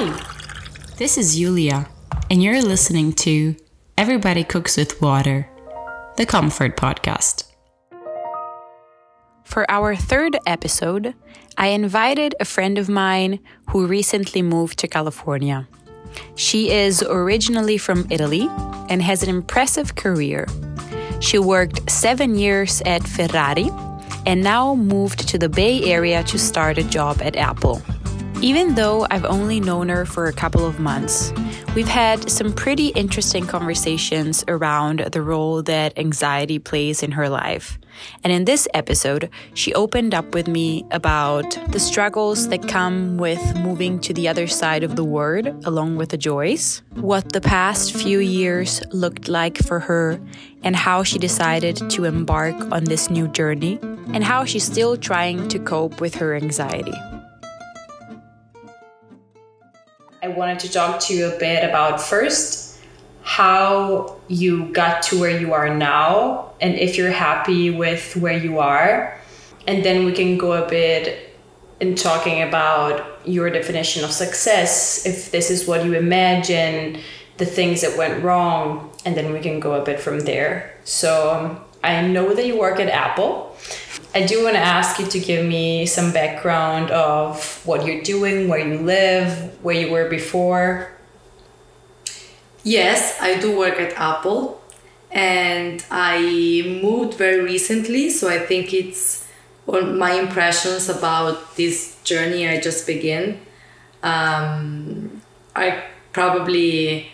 Hi, this is Julia, and you're listening to Everybody Cooks with Water, the Comfort Podcast. For our third episode, I invited a friend of mine who recently moved to California. She is originally from Italy and has an impressive career. She worked seven years at Ferrari and now moved to the Bay Area to start a job at Apple. Even though I've only known her for a couple of months, we've had some pretty interesting conversations around the role that anxiety plays in her life. And in this episode, she opened up with me about the struggles that come with moving to the other side of the world, along with the joys, what the past few years looked like for her, and how she decided to embark on this new journey, and how she's still trying to cope with her anxiety. I wanted to talk to you a bit about first how you got to where you are now and if you're happy with where you are. And then we can go a bit in talking about your definition of success, if this is what you imagine, the things that went wrong, and then we can go a bit from there. So I know that you work at Apple. I do want to ask you to give me some background of what you're doing, where you live, where you were before. Yes, I do work at Apple and I moved very recently, so I think it's my impressions about this journey I just began. Um, I probably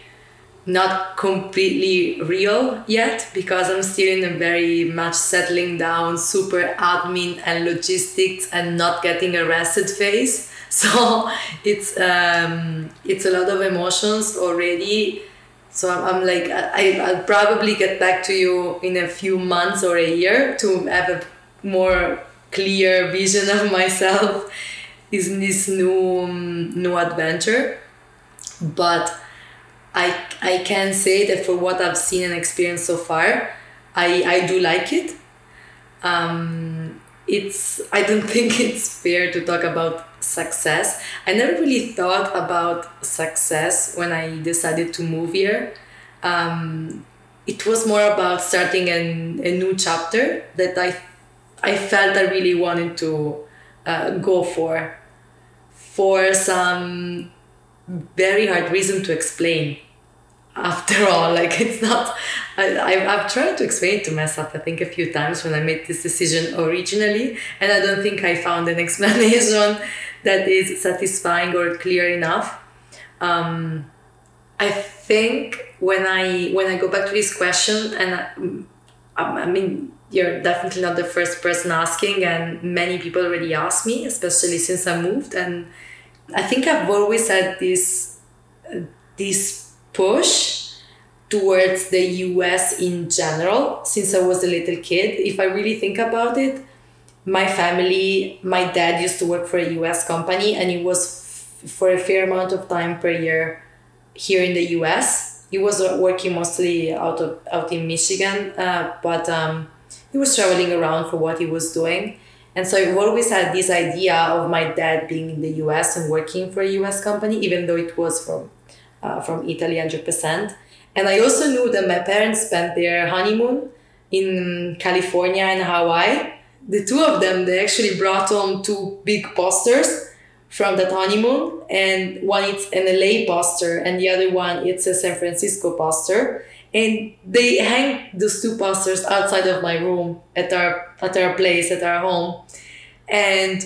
not completely real yet because I'm still in a very much settling down, super admin and logistics and not getting arrested phase. So it's um, it's a lot of emotions already. So I'm, like I, I'll probably get back to you in a few months or a year to have a more clear vision of myself in this new um, new adventure. But I, I can say that for what I've seen and experienced so far, I, I do like it. Um, it's I don't think it's fair to talk about success. I never really thought about success when I decided to move here. Um, it was more about starting an, a new chapter that I I felt I really wanted to uh, go for for some very hard reason to explain after all like it's not I, I've tried to explain to myself i think a few times when i made this decision originally and i don't think i found an explanation that is satisfying or clear enough. Um, i think when i when i go back to this question and I, I mean you're definitely not the first person asking and many people already asked me especially since i moved and i think i've always had this this push towards the US in general since I was a little kid. If I really think about it, my family, my dad used to work for a US company and he was f- for a fair amount of time per year here in the US. He was uh, working mostly out of out in Michigan, uh, but um, he was traveling around for what he was doing. And so I've always had this idea of my dad being in the US and working for a US company, even though it was from uh, from Italy 100%. And I also knew that my parents spent their honeymoon in California and Hawaii. The two of them, they actually brought home two big posters from that honeymoon. And one it's an LA poster and the other one it's a San Francisco poster. And they hang those two posters outside of my room at our at our place, at our home. And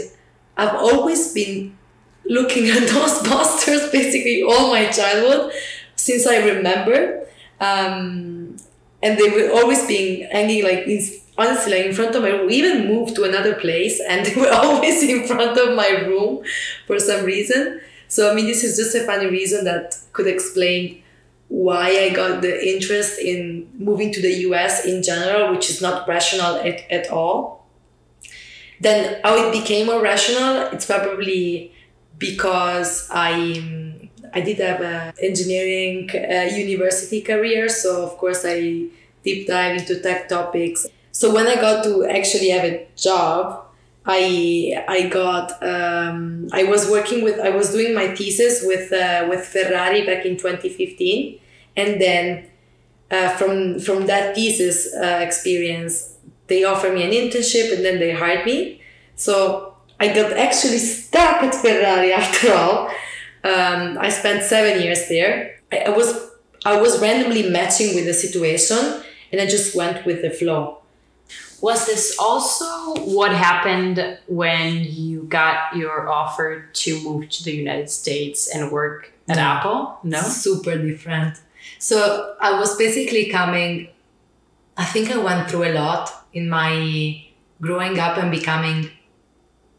I've always been looking at those posters basically all my childhood since I remember. Um, and they were always being hanging like in, honestly like in front of my room. We even moved to another place and they were always in front of my room for some reason. So I mean this is just a funny reason that could explain why I got the interest in moving to the US in general, which is not rational at, at all. Then how it became more rational, it's probably because I I did have an engineering uh, university career, so of course I deep dive into tech topics. So when I got to actually have a job, I I got um, I was working with I was doing my thesis with uh, with Ferrari back in 2015, and then uh, from from that thesis uh, experience, they offered me an internship, and then they hired me. So I got actually stuck at Ferrari after all. Um, I spent seven years there. I, I was I was randomly matching with the situation, and I just went with the flow was this also what happened when you got your offer to move to the United States and work at no. Apple? No. Super different. So I was basically coming, I think I went through a lot in my growing up and becoming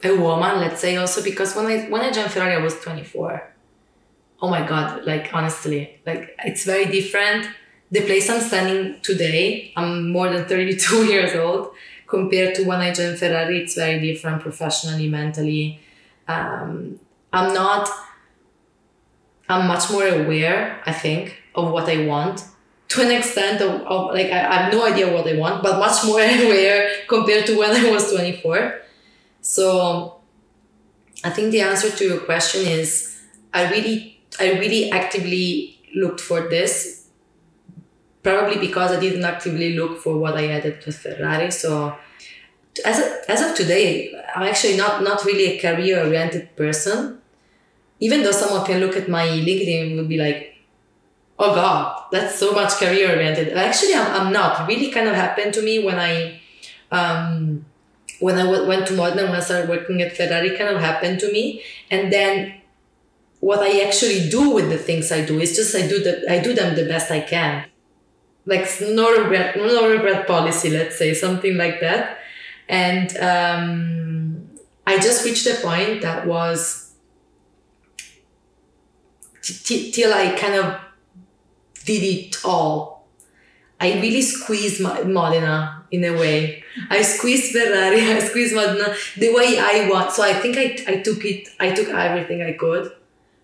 a woman, let's say also because when I when I joined Ferrari I was 24. Oh my god, like honestly, like it's very different the place I'm standing today, I'm more than 32 years old compared to when I joined Ferrari. It's very different professionally, mentally. Um, I'm not, I'm much more aware, I think, of what I want to an extent of, of like, I, I have no idea what I want, but much more aware compared to when I was 24. So I think the answer to your question is I really, I really actively looked for this probably because I didn't actively look for what I added to Ferrari. So as of, as of today, I'm actually not not really a career oriented person. Even though someone can look at my LinkedIn and will be like, "Oh God, that's so much career oriented." Actually, I'm, I'm not. really kind of happened to me when I um, when I went to Modena when I started working at Ferrari. Kind of happened to me, and then what I actually do with the things I do is just I do the I do them the best I can like no regret, no regret policy, let's say something like that. And um, I just reached a point that was till I kind of did it all. I really squeezed my Modena in a way. I squeezed Ferrari, I squeezed Modena the way I want. So I think I, I took it, I took everything I could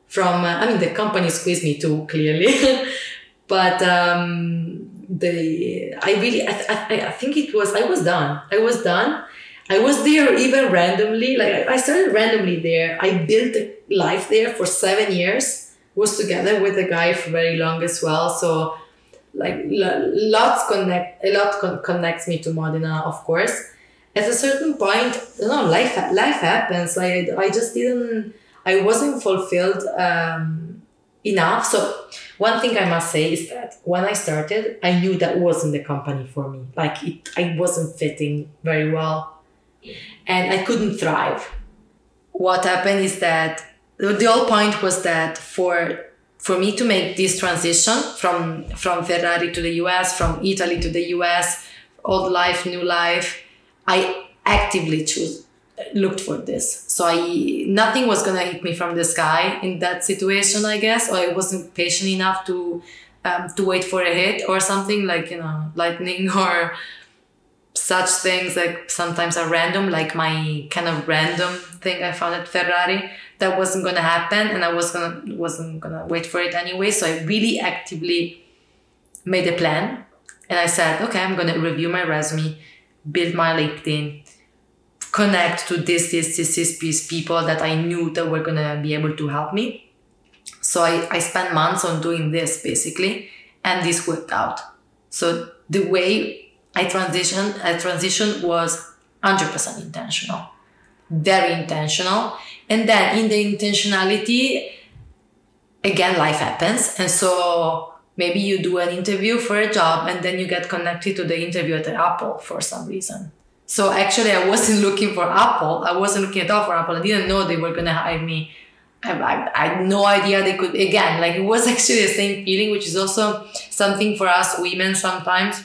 from, uh, I mean, the company squeezed me too, clearly. but um, the I really I, I, I think it was I was done. I was done. I was there even randomly. Like I started randomly there. I built a life there for seven years. Was together with a guy for very long as well. So like lots connect a lot con- connects me to Modena, of course. At a certain point, you know, life life happens. Like I just didn't. I wasn't fulfilled um, enough. So one thing I must say is that when I started, I knew that wasn't the company for me. Like it, I wasn't fitting very well, and I couldn't thrive. What happened is that the whole point was that for for me to make this transition from from Ferrari to the US, from Italy to the US, old life, new life, I actively choose looked for this. So I nothing was gonna hit me from the sky in that situation, I guess, or I wasn't patient enough to um, to wait for a hit or something like you know lightning or such things like sometimes are random, like my kind of random thing I found at Ferrari that wasn't gonna happen, and I was gonna wasn't gonna wait for it anyway. So I really actively made a plan, and I said, okay, I'm gonna review my resume, build my LinkedIn connect to this, this, this, this piece people that I knew that were gonna be able to help me. So I, I spent months on doing this basically, and this worked out. So the way I transitioned, I transitioned was 100% intentional, very intentional. And then in the intentionality, again, life happens. And so maybe you do an interview for a job and then you get connected to the interview at Apple for some reason so actually, I wasn't looking for Apple. I wasn't looking at all for Apple. I didn't know they were gonna hire me. I, I, I, had no idea they could. Again, like it was actually the same feeling, which is also something for us women. Sometimes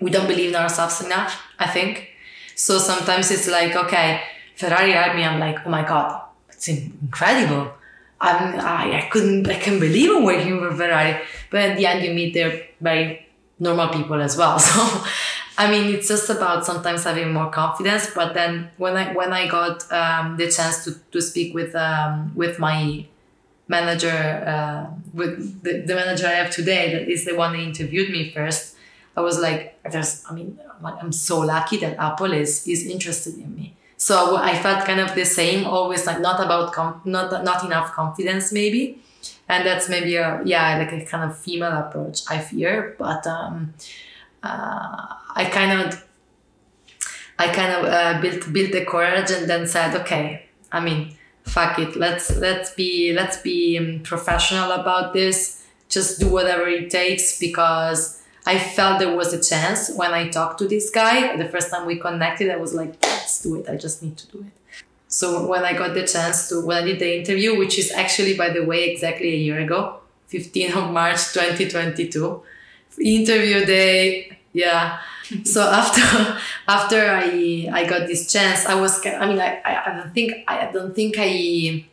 we don't believe in ourselves enough. I think so. Sometimes it's like, okay, Ferrari hired me. I'm like, oh my god, it's incredible. I'm, I, I couldn't, I can't believe I'm working for Ferrari. But at the end, you meet their very normal people as well. So I mean, it's just about sometimes having more confidence. But then when I when I got um, the chance to, to speak with um, with my manager, uh, with the, the manager I have today, that is the one that interviewed me first, I was like, "There's, I mean, I'm so lucky that Apple is is interested in me." So I felt kind of the same, always like not about com- not not enough confidence maybe, and that's maybe a yeah like a kind of female approach I fear, but um, uh, I kind of I kind of uh, built built the courage and then said okay I mean fuck it. Let's let's be let's be um, professional about this. Just do whatever it takes because I felt there was a chance when I talked to this guy. The first time we connected, I was like, let's do it. I just need to do it. So when I got the chance to, when I did the interview, which is actually, by the way, exactly a year ago, 15th of March 2022, interview day, yeah. so after after I I got this chance, I was I mean I, I, I don't think I don't think I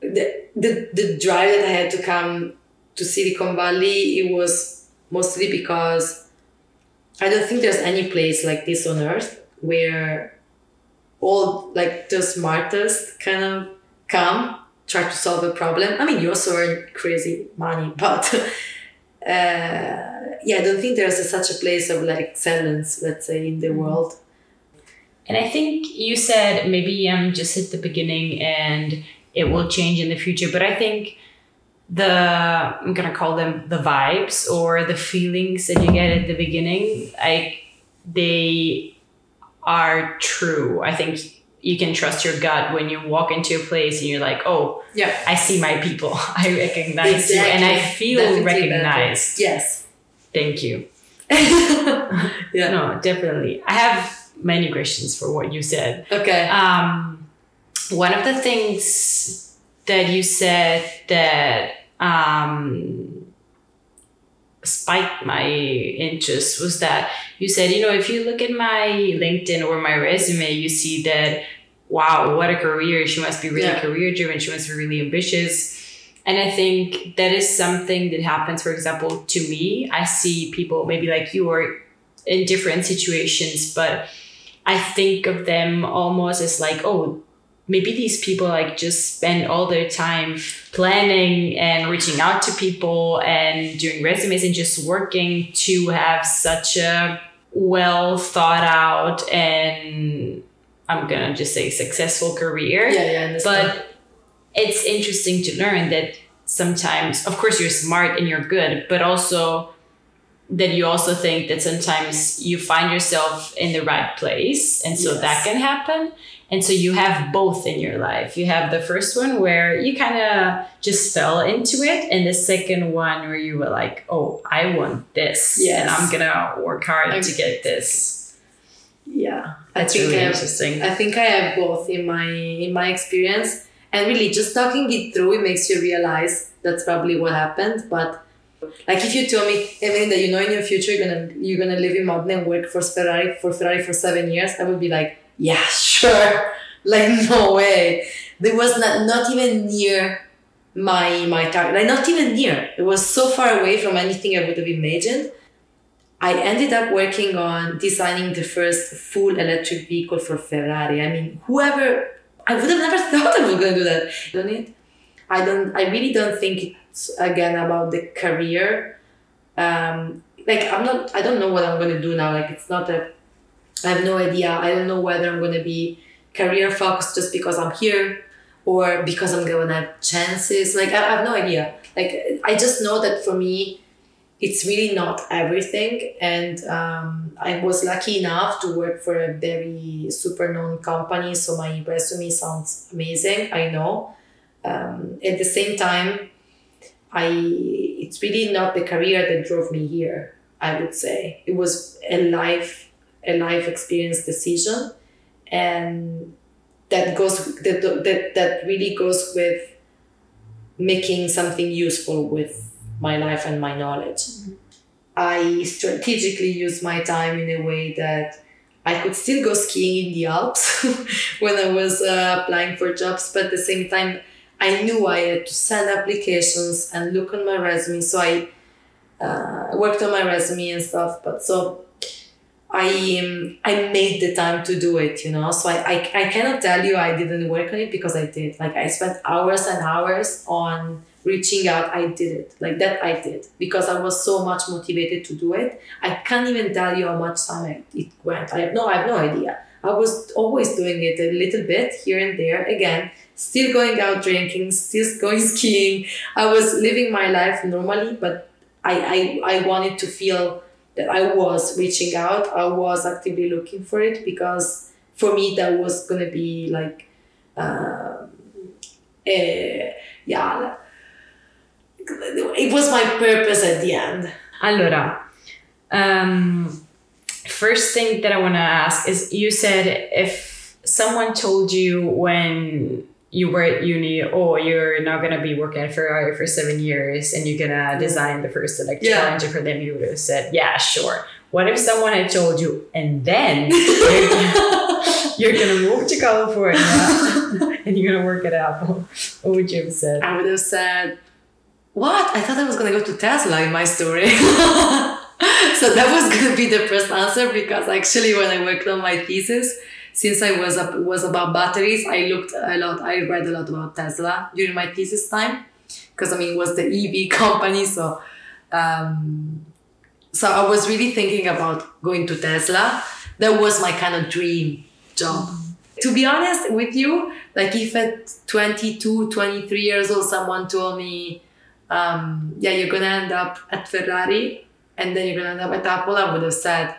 the, the the drive that I had to come to Silicon Valley it was mostly because I don't think there's any place like this on earth where all like the smartest kind of come try to solve a problem. I mean, you also earn crazy money, but uh, yeah, I don't think there's a, such a place of like excellence, let's say, in the mm-hmm. world. And I think you said maybe I'm um, just at the beginning and it will change in the future, but I think the I'm gonna call them the vibes or the feelings that you get at the beginning, like they are true. I think you can trust your gut when you walk into a place and you're like, oh, yeah, I see my people. I recognize exactly. you, and I feel definitely recognized. Better. Yes. Thank you. yeah. No, definitely. I have many questions for what you said. Okay. Um, one of the things that you said that um, spiked my interest was that you said, you know, if you look at my LinkedIn or my resume, you see that, wow, what a career. She must be really yeah. career driven. She must be really ambitious. And I think that is something that happens, for example, to me. I see people maybe like you are in different situations, but I think of them almost as like, oh, maybe these people like just spend all their time planning and reaching out to people and doing resumes and just working to have such a well thought out and I'm gonna just say successful career. Yeah, yeah. But it's interesting to learn that sometimes, of course, you're smart and you're good, but also that you also think that sometimes you find yourself in the right place, and so yes. that can happen. And so you have both in your life. You have the first one where you kind of just fell into it, and the second one where you were like, "Oh, I want this, yes. and I'm gonna work hard I'm, to get this." Yeah, that's I think really I have, interesting. I think I have both in my in my experience, and really just talking it through, it makes you realize that's probably what happened. But like if you told me, Evelyn, that you know in your future you're gonna you're gonna live in Modena and work for Ferrari for Ferrari for seven years, I would be like yeah, sure. Like no way. There was not not even near my my target. Like not even near. It was so far away from anything I would have imagined. I ended up working on designing the first full electric vehicle for Ferrari. I mean, whoever I would have never thought I was gonna do that. Don't it? I don't. I really don't think it's again about the career. Um, like I'm not. I don't know what I'm gonna do now. Like it's not a I have no idea. I don't know whether I'm going to be career focused just because I'm here or because I'm going to have chances. Like, I, I have no idea. Like, I just know that for me, it's really not everything. And um, I was lucky enough to work for a very super known company. So my resume sounds amazing. I know. Um, at the same time, I it's really not the career that drove me here. I would say it was a life a life experience decision and that goes that, that that really goes with making something useful with my life and my knowledge mm-hmm. i strategically use my time in a way that i could still go skiing in the alps when i was uh, applying for jobs but at the same time i knew i had to send applications and look on my resume so i uh, worked on my resume and stuff but so I um, I made the time to do it, you know. So I, I I cannot tell you I didn't work on it because I did. Like I spent hours and hours on reaching out, I did it. Like that, I did because I was so much motivated to do it. I can't even tell you how much time it went. I have no, I have no idea. I was always doing it a little bit here and there. Again, still going out drinking, still going skiing. I was living my life normally, but I, I, I wanted to feel that I was reaching out. I was actively looking for it because for me that was gonna be like, um, uh, yeah, it was my purpose at the end. Allora, um, first thing that I want to ask is you said if someone told you when you were at uni, oh, you're now gonna be working at Ferrari uh, for seven years and you're gonna design the first electric Yeah. engine for them, you would have said, yeah, sure. What if someone had told you, and then you're, you're gonna move to California and you're gonna work at Apple? What would you have said? I would have said, What? I thought I was gonna go to Tesla in my story. so that was gonna be the first answer because actually when I worked on my thesis, since I was up was about batteries, I looked a lot, I read a lot about Tesla during my thesis time. Because I mean it was the EV company, so um, so I was really thinking about going to Tesla. That was my kind of dream job. To be honest with you, like if at 22, 23 years old, someone told me, um, yeah, you're gonna end up at Ferrari and then you're gonna end up at Apple, I would have said,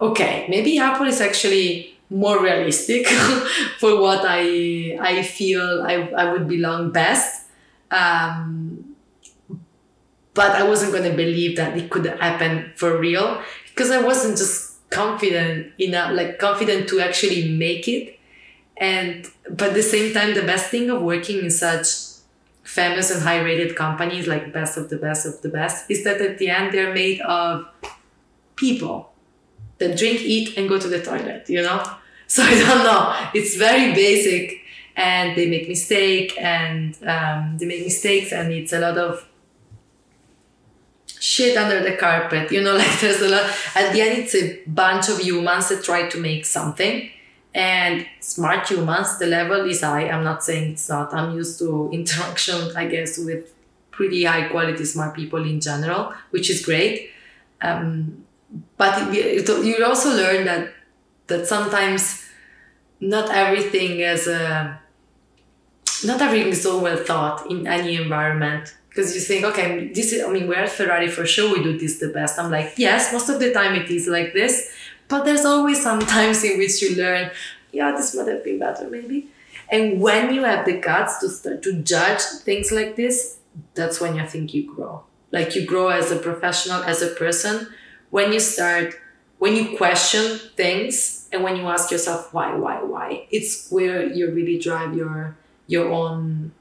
okay, maybe Apple is actually more realistic for what I I feel I, I would belong best. Um, but I wasn't gonna believe that it could happen for real because I wasn't just confident enough, like confident to actually make it. And but at the same time, the best thing of working in such famous and high rated companies like best of the best of the best is that at the end they're made of people that drink, eat, and go to the toilet, you know? So I don't know. It's very basic and they make mistake and um, they make mistakes and it's a lot of shit under the carpet you know like there's a lot at the end it's a bunch of humans that try to make something and smart humans the level is high i'm not saying it's not i'm used to interaction i guess with pretty high quality smart people in general which is great um, but you also learn that that sometimes not everything is a not everything is so well thought in any environment. Because you think okay this is i mean we're at ferrari for sure we do this the best. I'm like yes most of the time it is like this. But there's always some times in which you learn yeah this might have been better maybe. And when you have the guts to start to judge things like this that's when i think you grow. Like you grow as a professional as a person when you start when you question things and when you ask yourself why why why? It's where you really drive your your own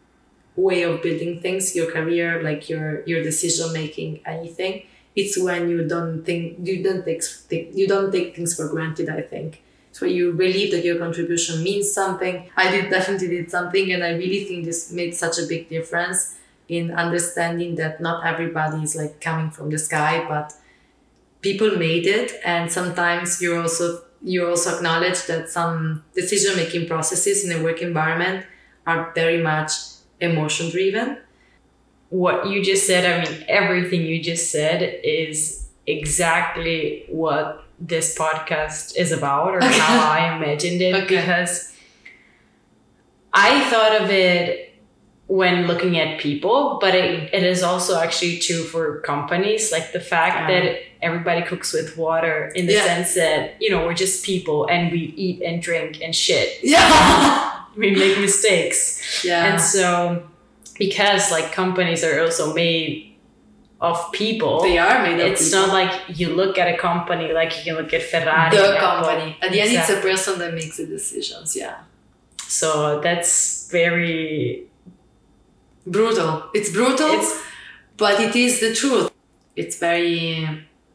way of building things your career like your your decision making anything. It's when you don't think you don't take you don't take things for granted i think. It's where you believe that your contribution means something. I did definitely did something and i really think this made such a big difference in understanding that not everybody is like coming from the sky but people made it and sometimes you also you also acknowledge that some decision making processes in a work environment are very much emotion driven what you just said, I mean, everything you just said is exactly what this podcast is about or Okay. how I imagined it Okay. because I thought of it when looking at people, but it, it is also actually true for companies. Like the fact Yeah. that everybody cooks with water in the Yeah. sense that, you know, we're just people and we eat and drink and shit. yeah We make mistakes. yeah And so, because like companies are also made of people, they are made of it's people. not like you look at a company like you can look at Ferrari. the Apple. company at the end Exactly. it's a person that makes the decisions yeah So that's very. brutal it's brutal It's but it is the truth it's very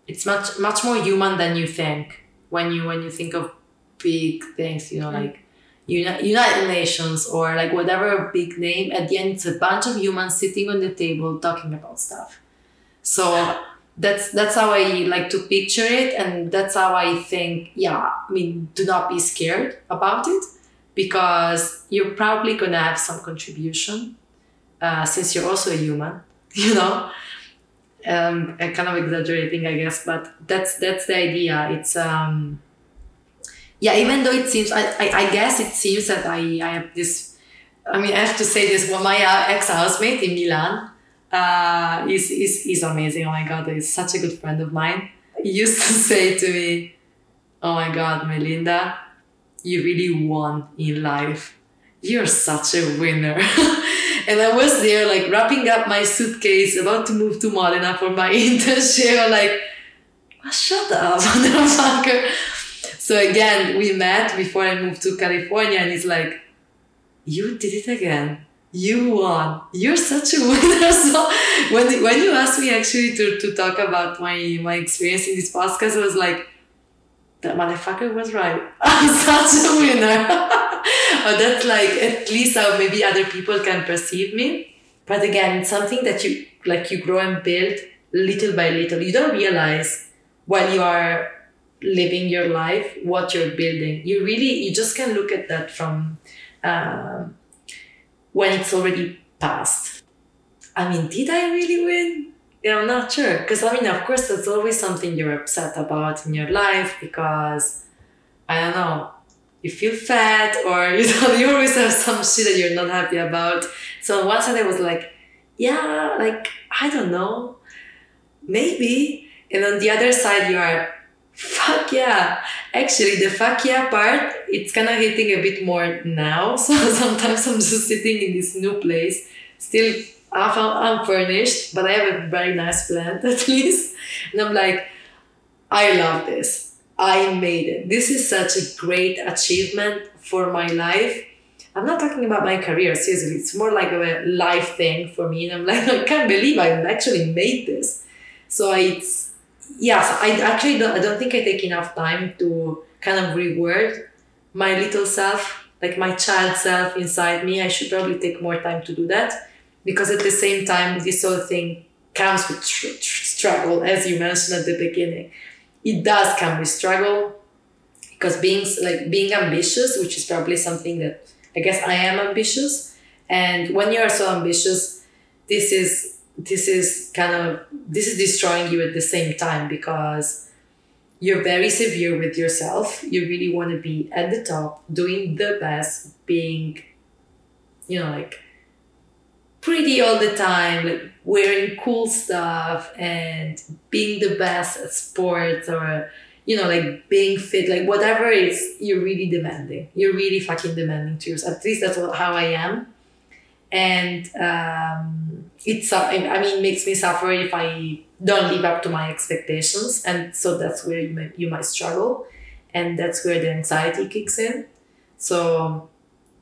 it's much much more human than you think when you when you think of big things you know Mm. like Uni- united nations or like whatever big name at the end it's a bunch of humans sitting on the table talking about stuff so that's that's how i like to picture it and that's how i think yeah i mean do not be scared about it because you're probably gonna have some contribution uh, since you're also a human, you know. Um, I'm kind of exaggerating, I guess, but that's that's the idea. It's um, yeah. Even though it seems, I, I, I guess it seems that I I have this. I mean, I have to say this. Well, my uh, ex housemate in Milan uh, is is is amazing. Oh my god, he's such a good friend of mine. He used to say to me, "Oh my god, Melinda, you really won in life. You're such a winner." And I was there, like wrapping up my suitcase, about to move to Modena for my internship. Like, oh, shut up, motherfucker. So again, we met before I moved to California, and he's like, you did it again. You won. You're such a winner. So when when you asked me actually to, to talk about my my experience in this podcast, I was like, that motherfucker was right. I'm such a winner. that's like at least how maybe other people can perceive me. But again, something that you like you grow and build little by little. You don't realize while you are living your life what you're building. You really you just can look at that from um, when it's already past. I mean, did I really win? Yeah, I'm not sure. Because I mean, of course, that's always something you're upset about in your life because I don't know, you feel fat or you you always have some shit that you're not happy about. So on one side, I was like, yeah, like I don't know, maybe. And on the other side, you are, fuck yeah. Actually, the fuck yeah part, it's kind of hitting a bit more now. So sometimes I'm just sitting in this new place, still I'm furnished, but I have a very nice plant at least. And I'm like, I love this. I made it. This is such a great achievement for my life. I'm not talking about my career, seriously. It's more like a life thing for me. And I'm like, I can't believe I actually made this. So it's, yes, I actually don't, I don't think I take enough time to kind of reward my little self, like my child self inside me. I should probably take more time to do that because at the same time this whole thing comes with tr- tr- struggle as you mentioned at the beginning it does come with struggle because being like being ambitious which is probably something that i guess i am ambitious. And when you are so ambitious this is this is kind of this is destroying you at the same time because you're very severe with yourself. You really want to be at the top doing the best being you know like pretty all the time, like wearing cool stuff and being the best at sports or you know, like being fit, like whatever it is, you're really demanding. You're really fucking demanding to yourself. At least that's what, how I am. And um, it's, I mean, it makes me suffer if I don't live up to my expectations. And so that's where you might, you might struggle. And that's where the anxiety kicks in. So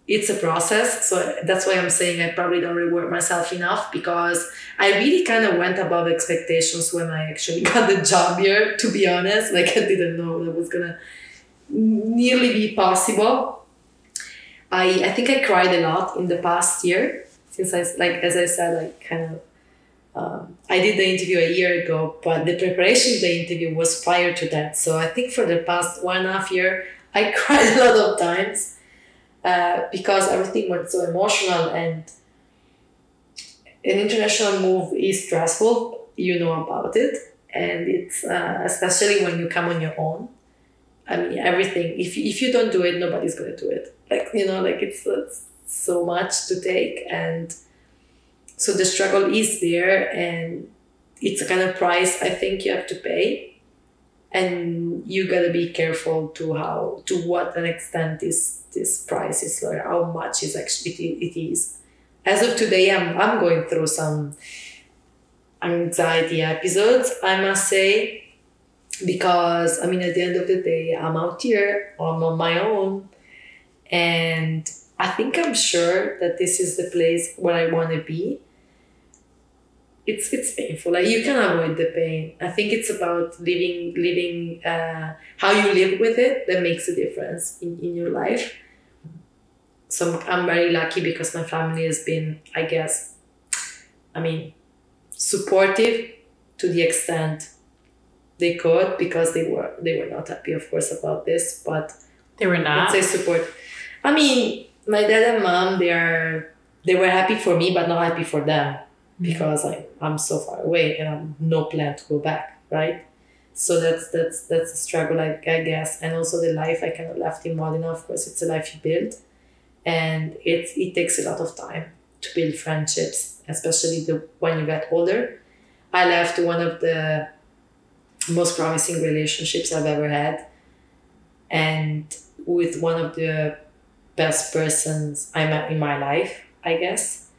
it's a process. So that's why I'm saying I probably don't reward myself enough because I really kind of went above expectations when I actually got the job here, to be honest. Like I didn't know that was gonna nearly be possible. I, I think I cried a lot in the past year since I like as I said I kind of um, I did the interview a year ago, but the preparation of the interview was prior to that. So I think for the past one and a half year I cried a lot of times uh, because everything was so emotional and an international move is stressful you know about it. And it's uh, especially when you come on your own. I mean everything if, if you don't do it nobody's going to do it. Like you know like it's, it's so much to take. And so the struggle is there and it's a kind of price i think you have to pay. And you gotta be careful to how to what an extent this this price is or how much is actually it is as of today i'm i'm going through some anxiety episodes i must say because i mean at the end of the day i'm out here i'm on my own and i think i'm sure that this is the place where i want to be it's it's painful. Like you can avoid the pain. I think it's about living living uh, how you live with it that makes a difference in, in your life. So I'm very lucky because my family has been, I guess, I mean, supportive to the extent they could because they were they were not happy, of course, about this, but they were not. Let's say support. I mean, my dad and mom they are they were happy for me, but not happy for them mm. because I, I'm so far away and I'm no plan to go back, right? So that's that's that's a struggle, I, I guess, and also the life I kind of left in Modena. Of course, it's a life you build, and it it takes a lot of time to build friendships, especially the when you get older. I left one of the most promising relationships I've ever had, and with one of the best persons I met in my life, I guess.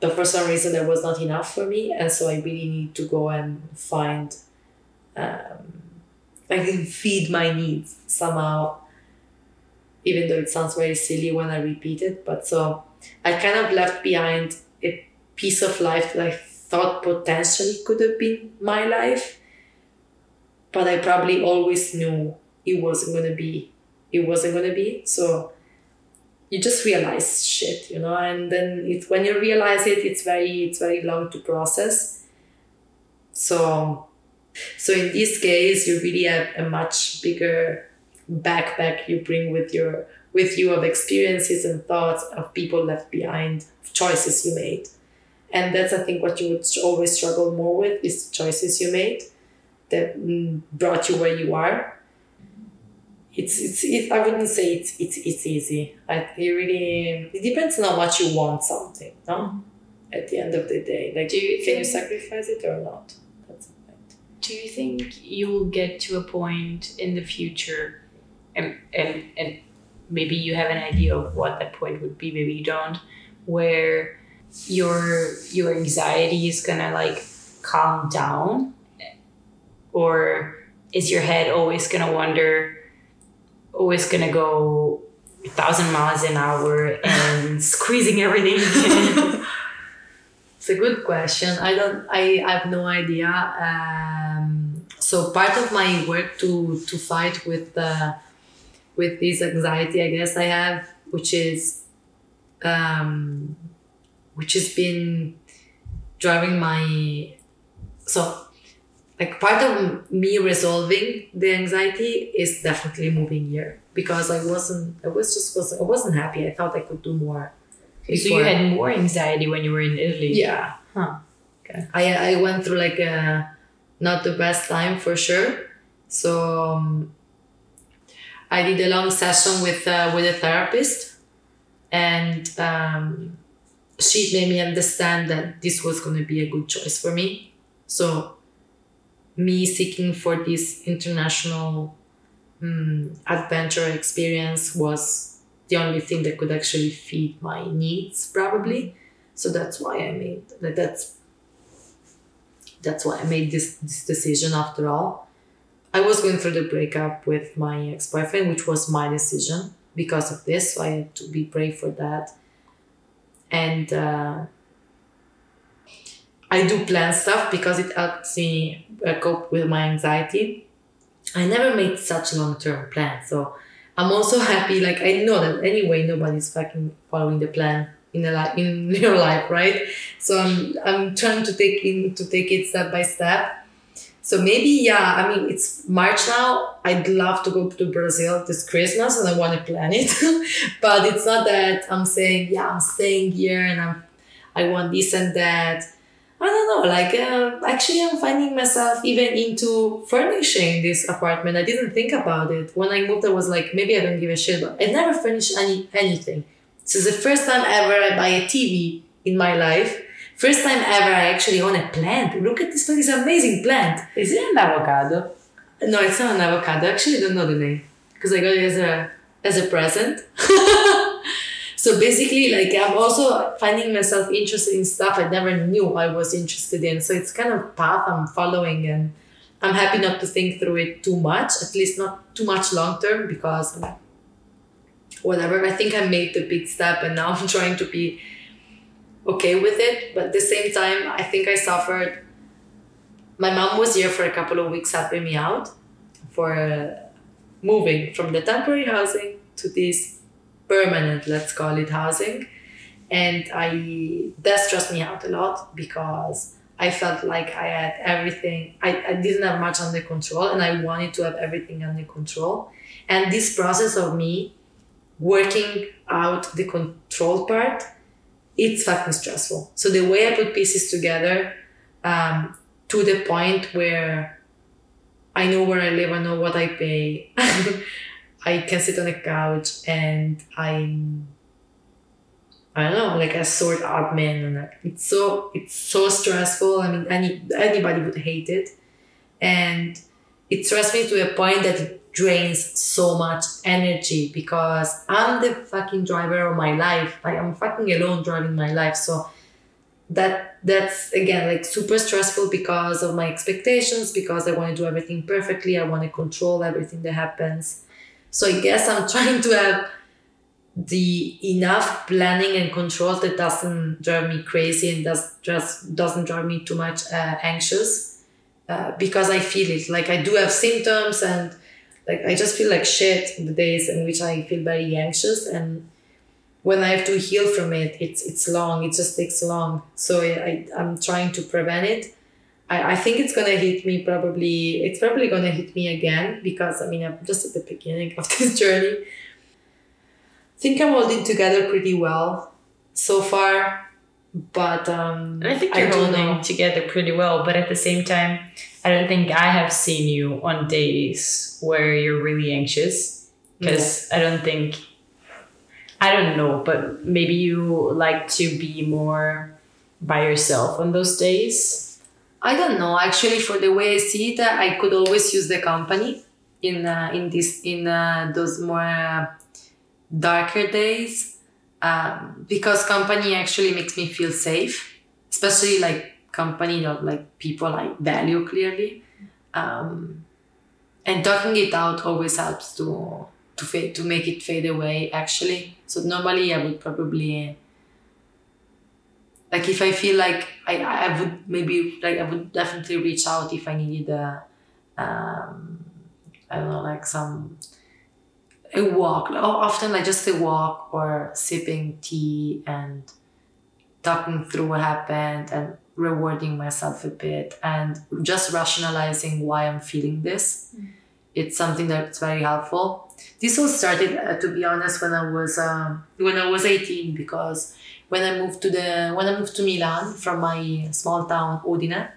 But for some reason that was not enough for me. And so i really need to go and find um, i can feed my needs somehow even though it sounds very silly when i repeat it but so i kind of left behind a piece of life that i thought potentially could have been my life but i probably always knew it wasn't to be it wasn't to be. So you just realize shit you know and then it's when you realize it it's very it's very long to process. So so in this case you really have a much bigger backpack you bring with your with you of experiences and thoughts of people left behind choices you made and that's i think what you would always struggle more with is the choices you made that mm, brought you where you are it's it's it, I wouldn't say it's it's it's easy. I it really it depends on how much you want something. No, at the end of the day, like do you can think, you sacrifice it or not? That's the point. Do you think you will get to a point in the future, and and and maybe you have an idea of what that point would be, maybe you don't, where your your anxiety is gonna like calm down, or is your head always gonna wonder? always gonna go a thousand miles an hour and squeezing everything it's a good question. I don't i, I have no idea. Um, so part of my work to to fight with uh, with this anxiety i guess i have which is um, which has been driving my so like part of me resolving the anxiety is definitely moving here because I wasn't I was just wasn't I wasn't happy. I thought I could do more. So you had more anxiety when you were in Italy. Yeah. Huh. Okay. I I went through like a not the best time for sure. So um, I did a long session with uh, with a therapist, and um, she made me understand that this was going to be a good choice for me. So me seeking for this international um, adventure experience was the only thing that could actually feed my needs probably so that's why i made that that's that's why i made this this decision after all i was going through the breakup with my ex-boyfriend which was my decision because of this so i had to be brave for that and uh, I do plan stuff because it helps me uh, cope with my anxiety. I never made such long term plans, so I'm also happy. Like I know that anyway, nobody's fucking following the plan in a life in your life, right? So I'm I'm trying to take in to take it step by step. So maybe yeah, I mean it's March now. I'd love to go to Brazil this Christmas and I want to plan it, but it's not that I'm saying yeah I'm staying here and I'm I want this and that I don't know, like uh, actually I'm finding myself even into furnishing this apartment. I didn't think about it. When I moved, I was like, maybe I don't give a shit, but I never furnished any anything. This is the first time ever I buy a TV in my life. First time ever I actually own a plant. Look at this plant, it's an amazing plant. Is it an avocado? No, it's not an avocado. I actually don't know the name. Because I got it as a as a present. so basically like i'm also finding myself interested in stuff i never knew i was interested in so it's kind of path i'm following and i'm happy not to think through it too much at least not too much long term because whatever i think i made the big step and now i'm trying to be okay with it but at the same time i think i suffered my mom was here for a couple of weeks helping me out for uh, moving from the temporary housing to this permanent, let's call it housing. And I that stressed me out a lot because I felt like I had everything. I, I didn't have much under control and I wanted to have everything under control. And this process of me working out the control part, it's fucking stressful. So the way I put pieces together um, to the point where I know where I live, I know what I pay. I can sit on a couch and I'm I don't know, like a sort admin and it's so it's so stressful. I mean any anybody would hate it. And it stressed me to a point that it drains so much energy because I'm the fucking driver of my life. Like I'm fucking alone driving my life. So that that's again like super stressful because of my expectations, because I want to do everything perfectly. I want to control everything that happens. So I guess I'm trying to have the enough planning and control that doesn't drive me crazy and does just doesn't drive me too much uh, anxious uh, because I feel it. Like I do have symptoms and like I just feel like shit the days in which I feel very anxious and when I have to heal from it, it's it's long. It just takes long. So I, I am trying to prevent it. I, I think it's gonna hit me probably. It's probably gonna hit me again because I mean I'm just at the beginning of this journey think I'm holding together pretty well so far, but um, I think you're I holding know. together pretty well. But at the same time, I don't think I have seen you on days where you're really anxious because yeah. I don't think I don't know, but maybe you like to be more by yourself on those days. I don't know. Actually, for the way I see it, I could always use the company in uh, in this in uh, those more uh, darker days um, because company actually makes me feel safe especially like company of like people i value clearly. Um, and talking it out always helps to to fade to make it fade away actually. So normally i would probably like if i feel like i i would maybe like i would definitely reach out if i needed a um i don't know like some a walk, often like just a walk or sipping tea and talking through what happened and rewarding myself a bit and just rationalizing why I'm feeling this. Mm. It's something that's very helpful. This all started, uh, to be honest, when I was um, when I was eighteen because when I moved to the when I moved to Milan from my small town Udine,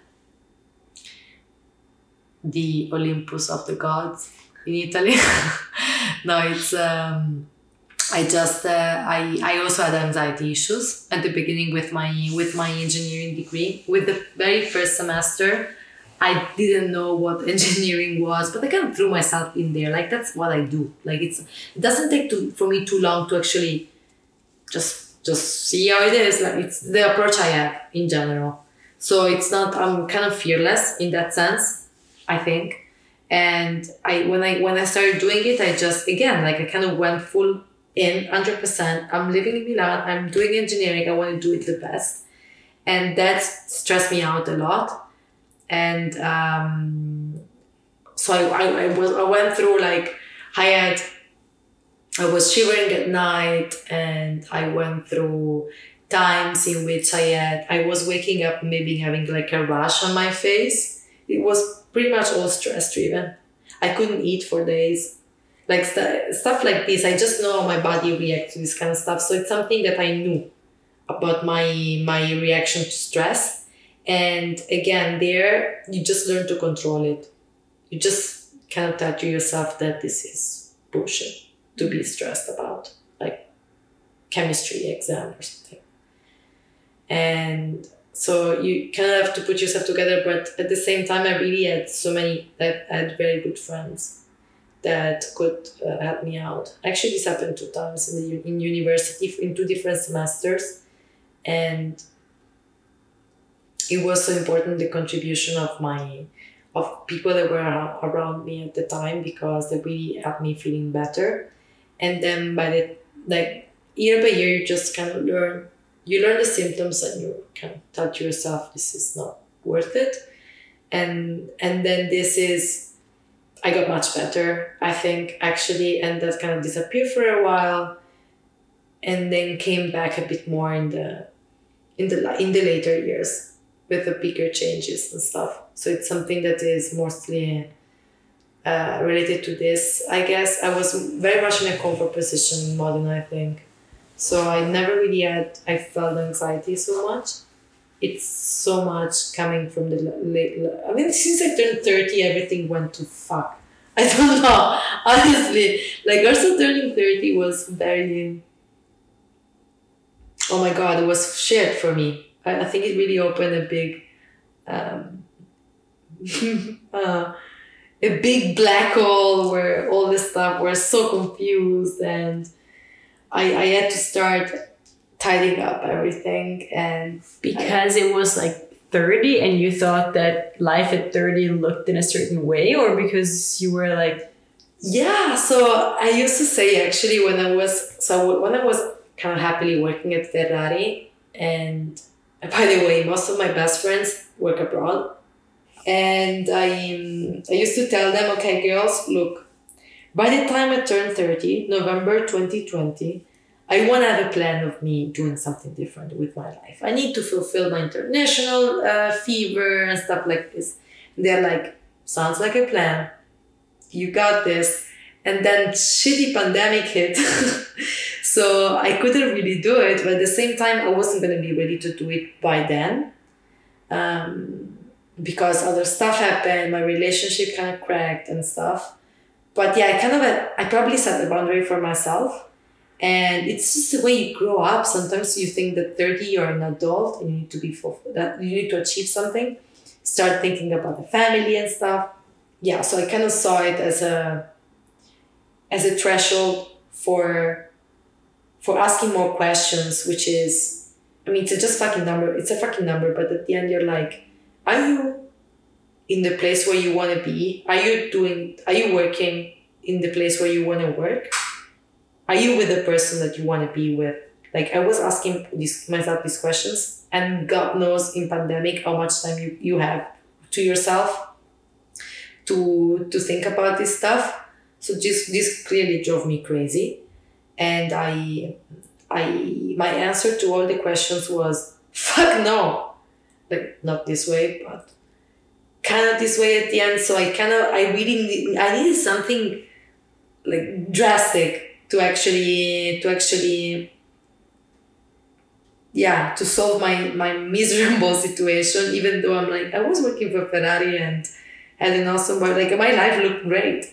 the Olympus of the gods in Italy. no, it's um, I just uh, I I also had anxiety issues at the beginning with my with my engineering degree. With the very first semester, I didn't know what engineering was, but I kind of threw myself in there. Like that's what I do. Like it's it doesn't take to for me too long to actually just just see how it is. Like it's the approach I have in general. So it's not I'm kind of fearless in that sense. I think and i when i when i started doing it i just again like i kind of went full in 100% i'm living in milan. I'm doing engineering. I want to do it the best. And that stressed me out a lot. And um, so I, I, I was i went through like i had i was shivering at night and i went through times in which i had i was waking up maybe having like a rash on my face. It was pretty much all stress driven. I couldn't eat for days. Like st- stuff like this, I just know how my body reacts to this kind of stuff. So it's something that I knew about my my reaction to stress. And again, there you just learn to control it. You just kind of tell to yourself that this is bullshit to be stressed about, like chemistry exam or something. And so you kind of have to put yourself together but at the same time i really had so many i had very good friends that could uh, help me out. Actually this happened two times in the in university in two different semesters. And it was so important the contribution of my of people that were around me at the time because they really helped me feeling better. And then by the like year by year you just kind of learn you learn the symptoms and you can tell to yourself this is not worth it. And and then this is i got much better i think actually and that kind of disappeared for a while and then came back a bit more in the in the in the later years with the bigger changes and stuff so it's something that is mostly uh, related to this. I guess I was very much in a comfort position in Modena, I think. So I never really had, I felt anxiety so much. It's so much coming from the late, I mean, since I turned 30, everything went to fuck. I don't know, honestly. Like, also turning 30 was very, oh my god, it was shit for me. I, I think it really opened a big, um, uh, a big black hole where all this stuff were so confused and I, I had to start tidying up everything and because it was like 30 and you thought that life at 30 looked in a certain way or because you were like yeah so i used to say actually when i was so when i was kind of happily working at ferrari and uh, by the way most of my best friends work abroad. And I, um, I used to tell them, okay, girls, look, by the time I turn 30, November 2020, I want to have a plan of me doing something different with my life. I need to fulfill my international uh, fever and stuff like this. And they're like, sounds like a plan. You got this. And then shitty pandemic hit. so I couldn't really do it. But at the same time, I wasn't going to be ready to do it by then. Um, because other stuff happened, my relationship kind of cracked and stuff. But yeah, I kind of, I probably set the boundary for myself. And it's just the way you grow up. Sometimes you think that 30 you're an adult and you need to be fulfilled, that you need to achieve something. Start thinking about the family and stuff. Yeah, so I kind of saw it as a as a threshold for for asking more questions, which is I mean it's a just fucking number. It's a fucking number, but at the end you're like, are you in the place where you want to be? Are you doing, are you working in the place where you want to work? Are you with the person that you want to be with? Like I was asking this, myself these questions and God knows in pandemic how much time you, you have to yourself to to think about this stuff. So just this clearly drove me crazy. And I I my answer to all the questions was fuck no like not this way, but kind of this way at the end. So I kind of I really I needed something like drastic to actually to actually yeah to solve my my miserable situation. Even though I'm like I was working for Ferrari and had an awesome but like my life looked great.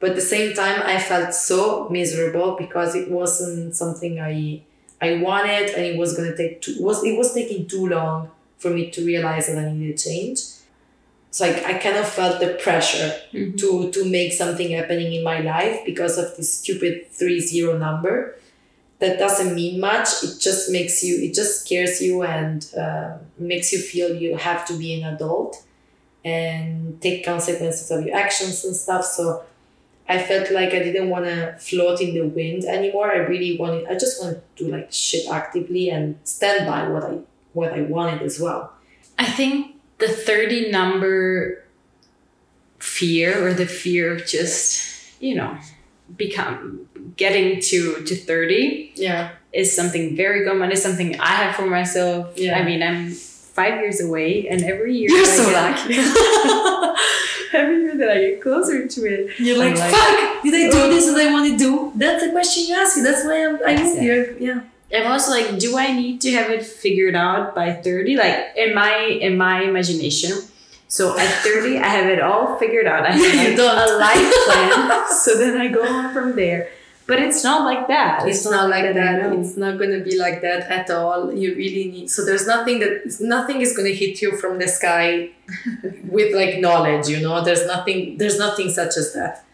But at the same time, I felt so miserable because it wasn't something I I wanted, and it was gonna take too was it was taking too long for me to realize that I needed to change. So I, I kind of felt the pressure mm-hmm. to, to make something happening in my life because of this stupid three zero number. That doesn't mean much. It just makes you, it just scares you and uh, makes you feel you have to be an adult and take consequences of your actions and stuff. So I felt like I didn't want to float in the wind anymore. I really wanted, I just wanted to do like shit actively and stand by what I what I wanted as well. I think the 30 number fear or the fear of just, you know, become getting to to 30 yeah. is something very common. It's something i have for myself. Yeah. I mean i'm five years away and every year you're so lucky. every year that i get closer to it you're like, like fuck! Did i do this? That i want to do? That's the question you ask me. That's why i'm i'm exactly. here yeah I'm also like, do I need to have it figured out by 30? Like in my in my imagination. So at 30, I have it all figured out. I have like a life plan. so then I go on from there. But it's not like that. It's, it's not, not, like that. that. It's not gonna be like that at all. You really need. So there's nothing that nothing is gonna hit you from the sky with like knowledge. You know, there's nothing. There's nothing such as that.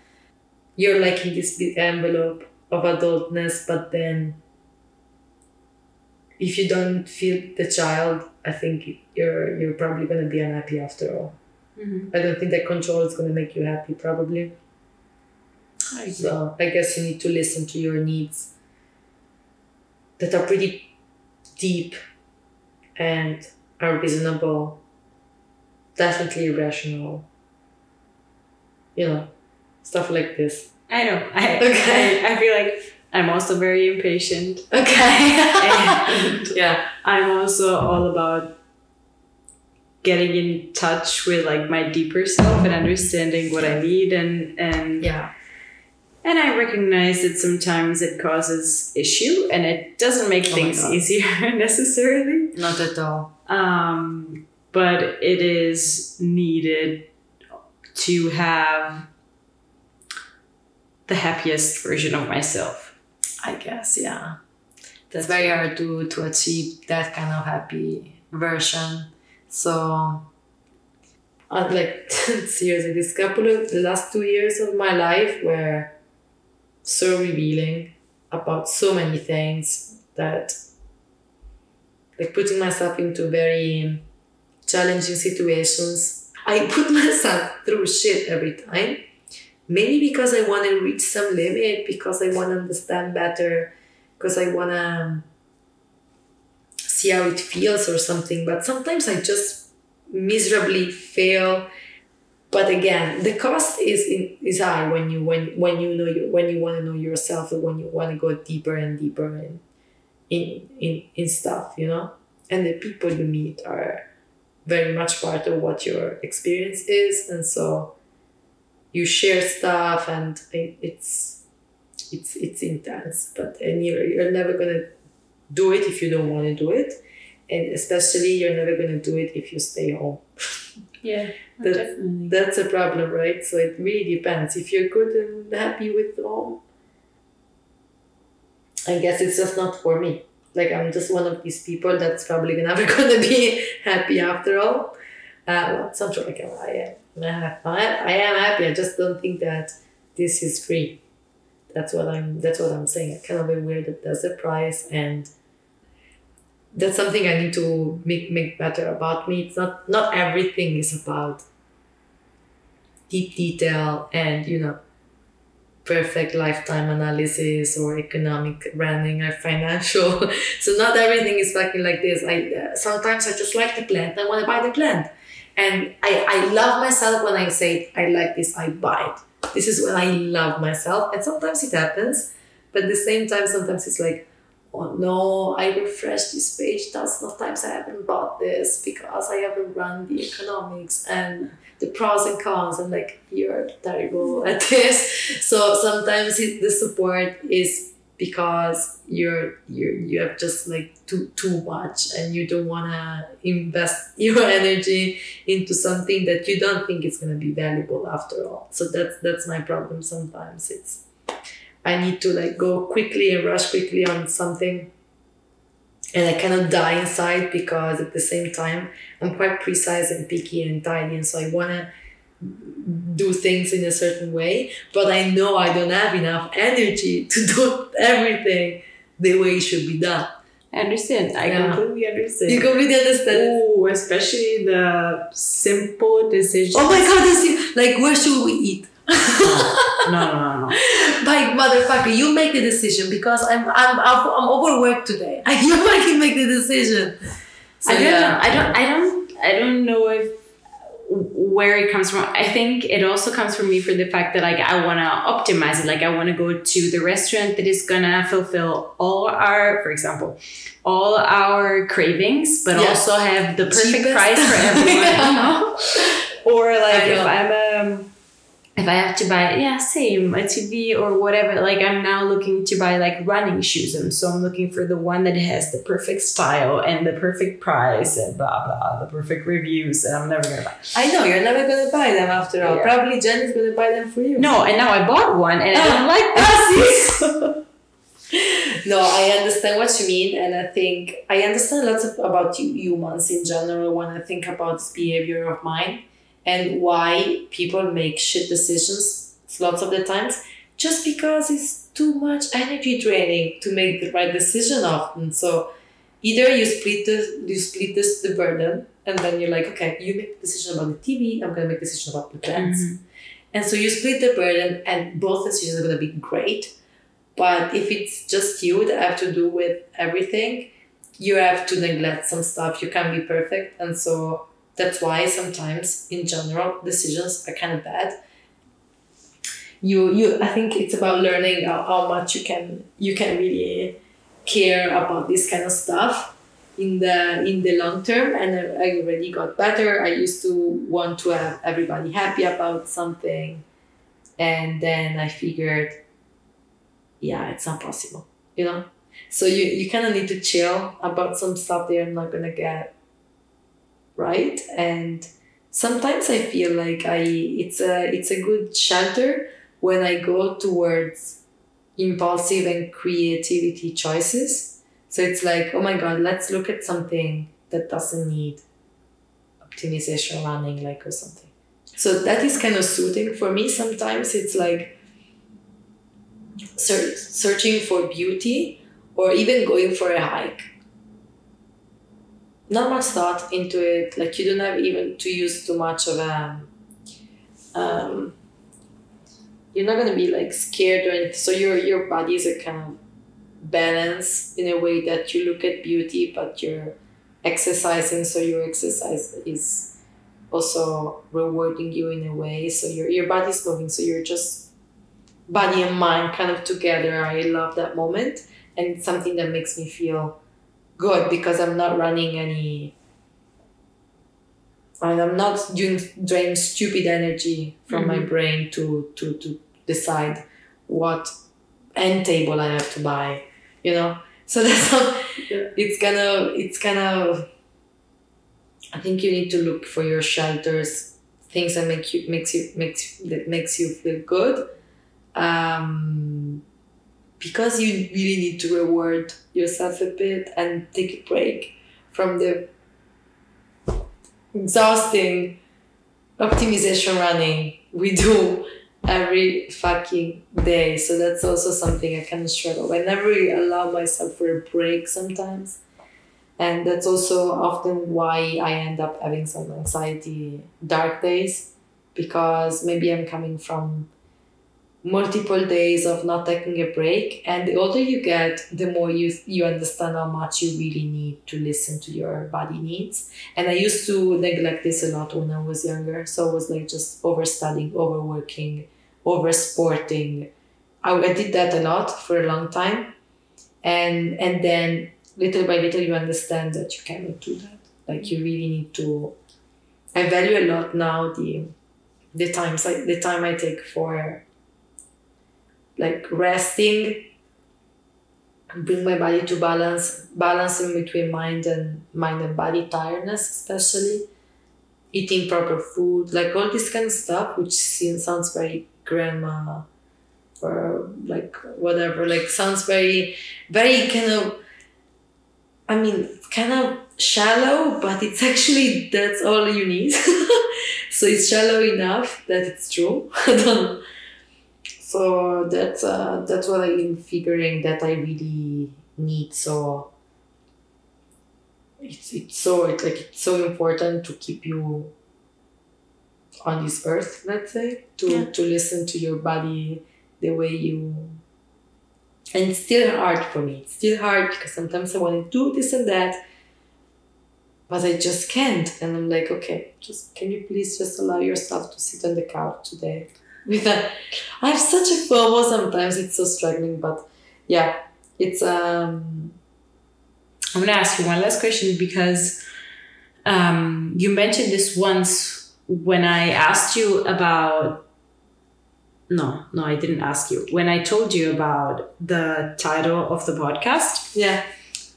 You're like in this big envelope of adultness, but then if you don't feed the child, I think you're you're probably going to be unhappy after all. Mm-hmm. I don't think that control is going to make you happy. Probably. I so I guess you need to listen to your needs that are pretty deep and are reasonable, definitely irrational. You know, stuff like this. I know. I, okay. I, I feel like I'm also very impatient. Okay. and yeah, I'm also all about getting in touch with like my deeper self and understanding what I need and and Yeah. and I recognize that sometimes it causes issue and it doesn't make Oh things easier necessarily. Not at all. Um, but it is needed to have the happiest version of myself. I guess, yeah. That's very hard to, to achieve that kind of happy version. So, uh, like, seriously, this couple of the last two years of my life were so revealing about so many things that, like, putting myself into very challenging situations. I put myself through shit every time maybe because I want to reach some limit, because I want to understand better, because I want to um, see how it feels or something. But sometimes I just miserably fail. But again, the cost is in, is high when you when when you know you when you want to know yourself or when you want to go deeper and deeper in in in in stuff, you know. And the people you meet are very much part of what your experience is, and so you share stuff and it's it's it's intense but and you're, you're never gonna do it if you don't want to do it. And especially you're never gonna do it if you stay home. Yeah, That's- definitely. that's a problem right? So it really depends. If you're good and happy with home i guess it's just not for me. Like i'm just one of these people that's probably never gonna be happy after all. Uh, well, it's not true. Like I am, I, I am happy. I just don't think that this is free. That's what I'm. That's what I'm saying. I cannot be aware that there's a price, and that's something I need to make make better about me. It's not not everything is about deep detail and you know perfect lifetime analysis or economic running or financial so not everything is fucking like this i uh, sometimes i just like the plant i want to buy the plant and I, I love myself when I say I like this, I buy it. This is when I love myself. And sometimes it happens, but at the same time, sometimes it's like, oh no, I refreshed this page thousands of times. I haven't bought this because I haven't run the economics and the pros and cons. And like, you're terrible at this. So sometimes it, the support is because you're you you have just like too too much and you don't want to invest your energy into something that you don't think is going to be valuable after all. So that's that's my problem sometimes. It's i need to like go quickly and rush quickly on something and i cannot die inside because at the same time i'm quite precise and picky and tidy and so i want to do things in a certain way but i know i don't have enough energy to do everything the way it should be done I understand. I Yeah. completely understand. you completely understand Ooh, especially the simple decisions. oh my god this is like where should we eat no, no, no, no. Like motherfucker, you make the decision because I'm I'm I'm, I'm overworked today. You fucking make the decision. So I don't yeah. know. I don't. I don't. I don't know if where it comes from. I think it also comes from me for the fact that like I want to optimize it. Like I want to go to the restaurant that is gonna fulfill all our, for example, all our cravings, but Yeah. also have the perfect Cheapest. price for everyone. you know? Or like if. I'm um if I have to buy, yeah, same, a TV or whatever, like I'm now looking to buy like running shoes. And so I'm looking for the one that has the perfect style and the perfect price and blah, blah, the perfect reviews. And I'm never going to buy. I know you're never gonna buy them after all. Yeah. Probably Jen is gonna buy them for you. No, and now I bought one and I don't like this. No, I understand what you mean, and I think I understand lots of, about humans in general when I think about this behavior of mine and why people make shit decisions lots of the times just because it's too much energy draining to make the right decision often. So either you split the you split this the burden and then you're like, okay, you make the decision about the TV, I'm gonna make the decision about the mm-hmm. plants. And so you split the burden and both decisions are gonna be great. But if it's just you that have to do with everything, you have to neglect some stuff. You can't be perfect. And so that's why sometimes in general decisions are kind of bad. You you I think it's about learning how, how much you can you can really care about this kind of stuff. in the in the long term and I, already got better i used to want to have everybody happy about something and then i figured yeah it's not possible you know so you, you kind of need to chill about some stuff they're not gonna get right and sometimes i feel like i it's a it's a good shelter when i go towards impulsive and creativity choices so it's like, oh my God, let's look at something that doesn't need optimization running, like or something. So that is kind of soothing for me. Sometimes it's like searching for beauty or even going for a hike. Not much thought into it. Like you don't have even to use too much of a. Um, you're not gonna be like scared or anything. So your your body is a kind of balance in a way that you look at beauty but you're exercising so your exercise is also rewarding you in a way so your, your body's moving so you're just body and mind kind of together i love that moment and something that makes me feel good because i'm not running any and i'm not doing drain stupid energy from mm-hmm. my brain to to to decide what end table i have to buy you know so that's how yeah. it's kind of it's kind of i think you need to look for your shelters things that make you makes you makes that makes you feel good um, because you really need to reward yourself a bit and take a break from the exhausting optimization running we do every fucking day. So that's also something I kind of struggle. I never really allow myself for a break sometimes. And that's also often why I end up having some anxiety dark days because maybe I'm coming from multiple days of not taking a break and the older you get the more you you understand how much you really need to listen to your body needs and i used to neglect this a lot when i was younger so i was like just overstudying overworking over sporting. I, I did that a lot for a long time. And and then little by little you understand that you cannot do that. Like you really need to I value a lot now the the times I, the time I take for like resting bring my body to balance balancing between mind and mind and body tiredness especially. Eating proper food like all this kind of stuff which seems sounds very grandma or like whatever like sounds very very kind of i mean kind of shallow but it's actually that's all you need. So it's shallow enough that it's true. I don't so that's uh that's what i'm figuring that i really need. So it's it's so it's like it's so important to keep you on this earth let's say to yeah. to listen to your body the way you and it's still hard for me. It's still hard because sometimes i want to do this and that but i just can't. And i'm like okay just can you please just allow yourself to sit on the couch today with that i have such a FOMO sometimes it's so struggling but yeah it's um i'm gonna ask you one last question because um you mentioned this once when I asked you about no, no, I didn't ask you. When I told you about the title of the podcast, yeah,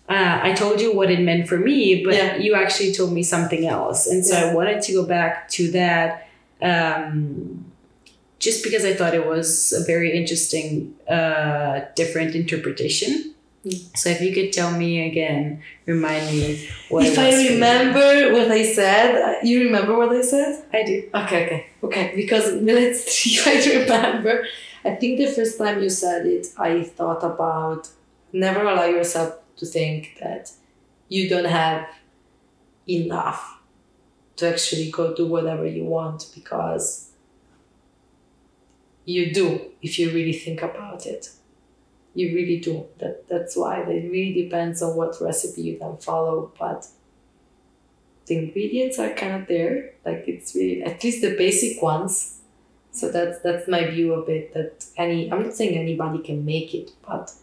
uh, I told you what it meant for me, but yeah. you actually told me something else, and so yeah. I wanted to go back to that. Um, just because I thought it was a very interesting, uh, different interpretation so if you could tell me again, remind me what. If I remember what I said, you remember what I said? I do. Okay, okay, okay. Because let's see if I remember. I think the first time you said it, I thought about never allow yourself to think that you don't have enough to actually go do whatever you want because you do if you really think about it you really do. That that's why it really depends on what recipe you then follow, but the ingredients are kind of there. Like it's really at least the basic ones. So that's that's my view of it. That any I'm not saying anybody can make it, but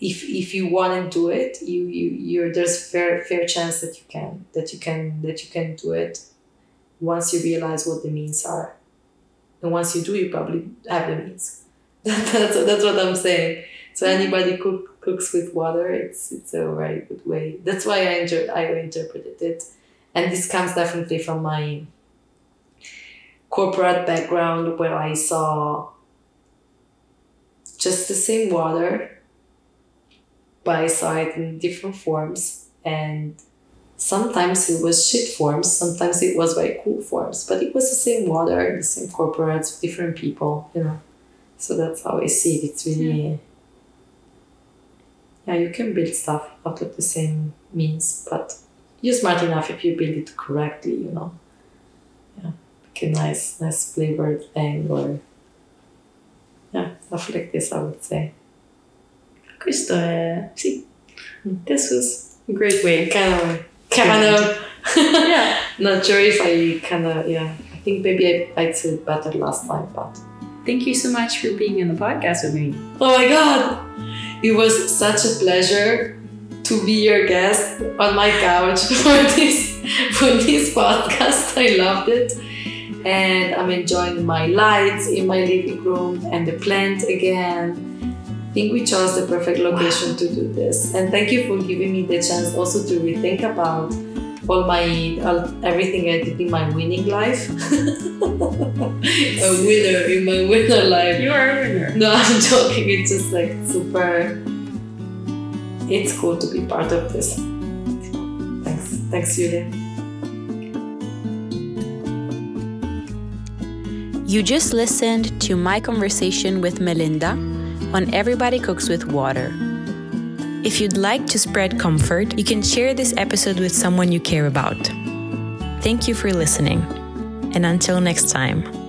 if if you want to do it, you you you're there's fair fair chance that you can that you can that you can do it once you realize what the means are. And once you do, you probably have the means. that's, that's what I'm saying. So mm-hmm. anybody cook, cooks with water, it's it's a very good way. That's why I enjoy I interpreted it, and this comes definitely from my corporate background where I saw just the same water, but I saw it in different forms and sometimes it was shit forms, sometimes it was very cool forms, but it was the same water, the same corporates, different people, you know. So that's how I see it. It's really yeah yeah, you can build stuff out of the same means, but you're smart enough if you build it correctly, you know. Yeah, like a nice, nice flavored thing or yeah, stuff like this, I would say. Questo è sì. This was a great way. Kind of, kind of. yeah. Not sure if I kind of yeah. I think maybe I, I said better last time, but. Thank you so much for being on the podcast with me. Oh my god! It was such a pleasure to be your guest on my couch for this for this podcast. I loved it. And I'm enjoying my lights in my living room and the plant again. I think we chose the perfect location wow. to do this. And thank you for giving me the chance also to rethink about all my all, everything I did in my winning life. a winner in my winner life. You are a winner. No, I'm joking. It's just like super. It's cool to be part of this. Thanks, thanks, Julia. You just listened to my conversation with Melinda on Everybody Cooks with Water. If you'd like to spread comfort, you can share this episode with someone you care about. Thank you for listening, and until next time.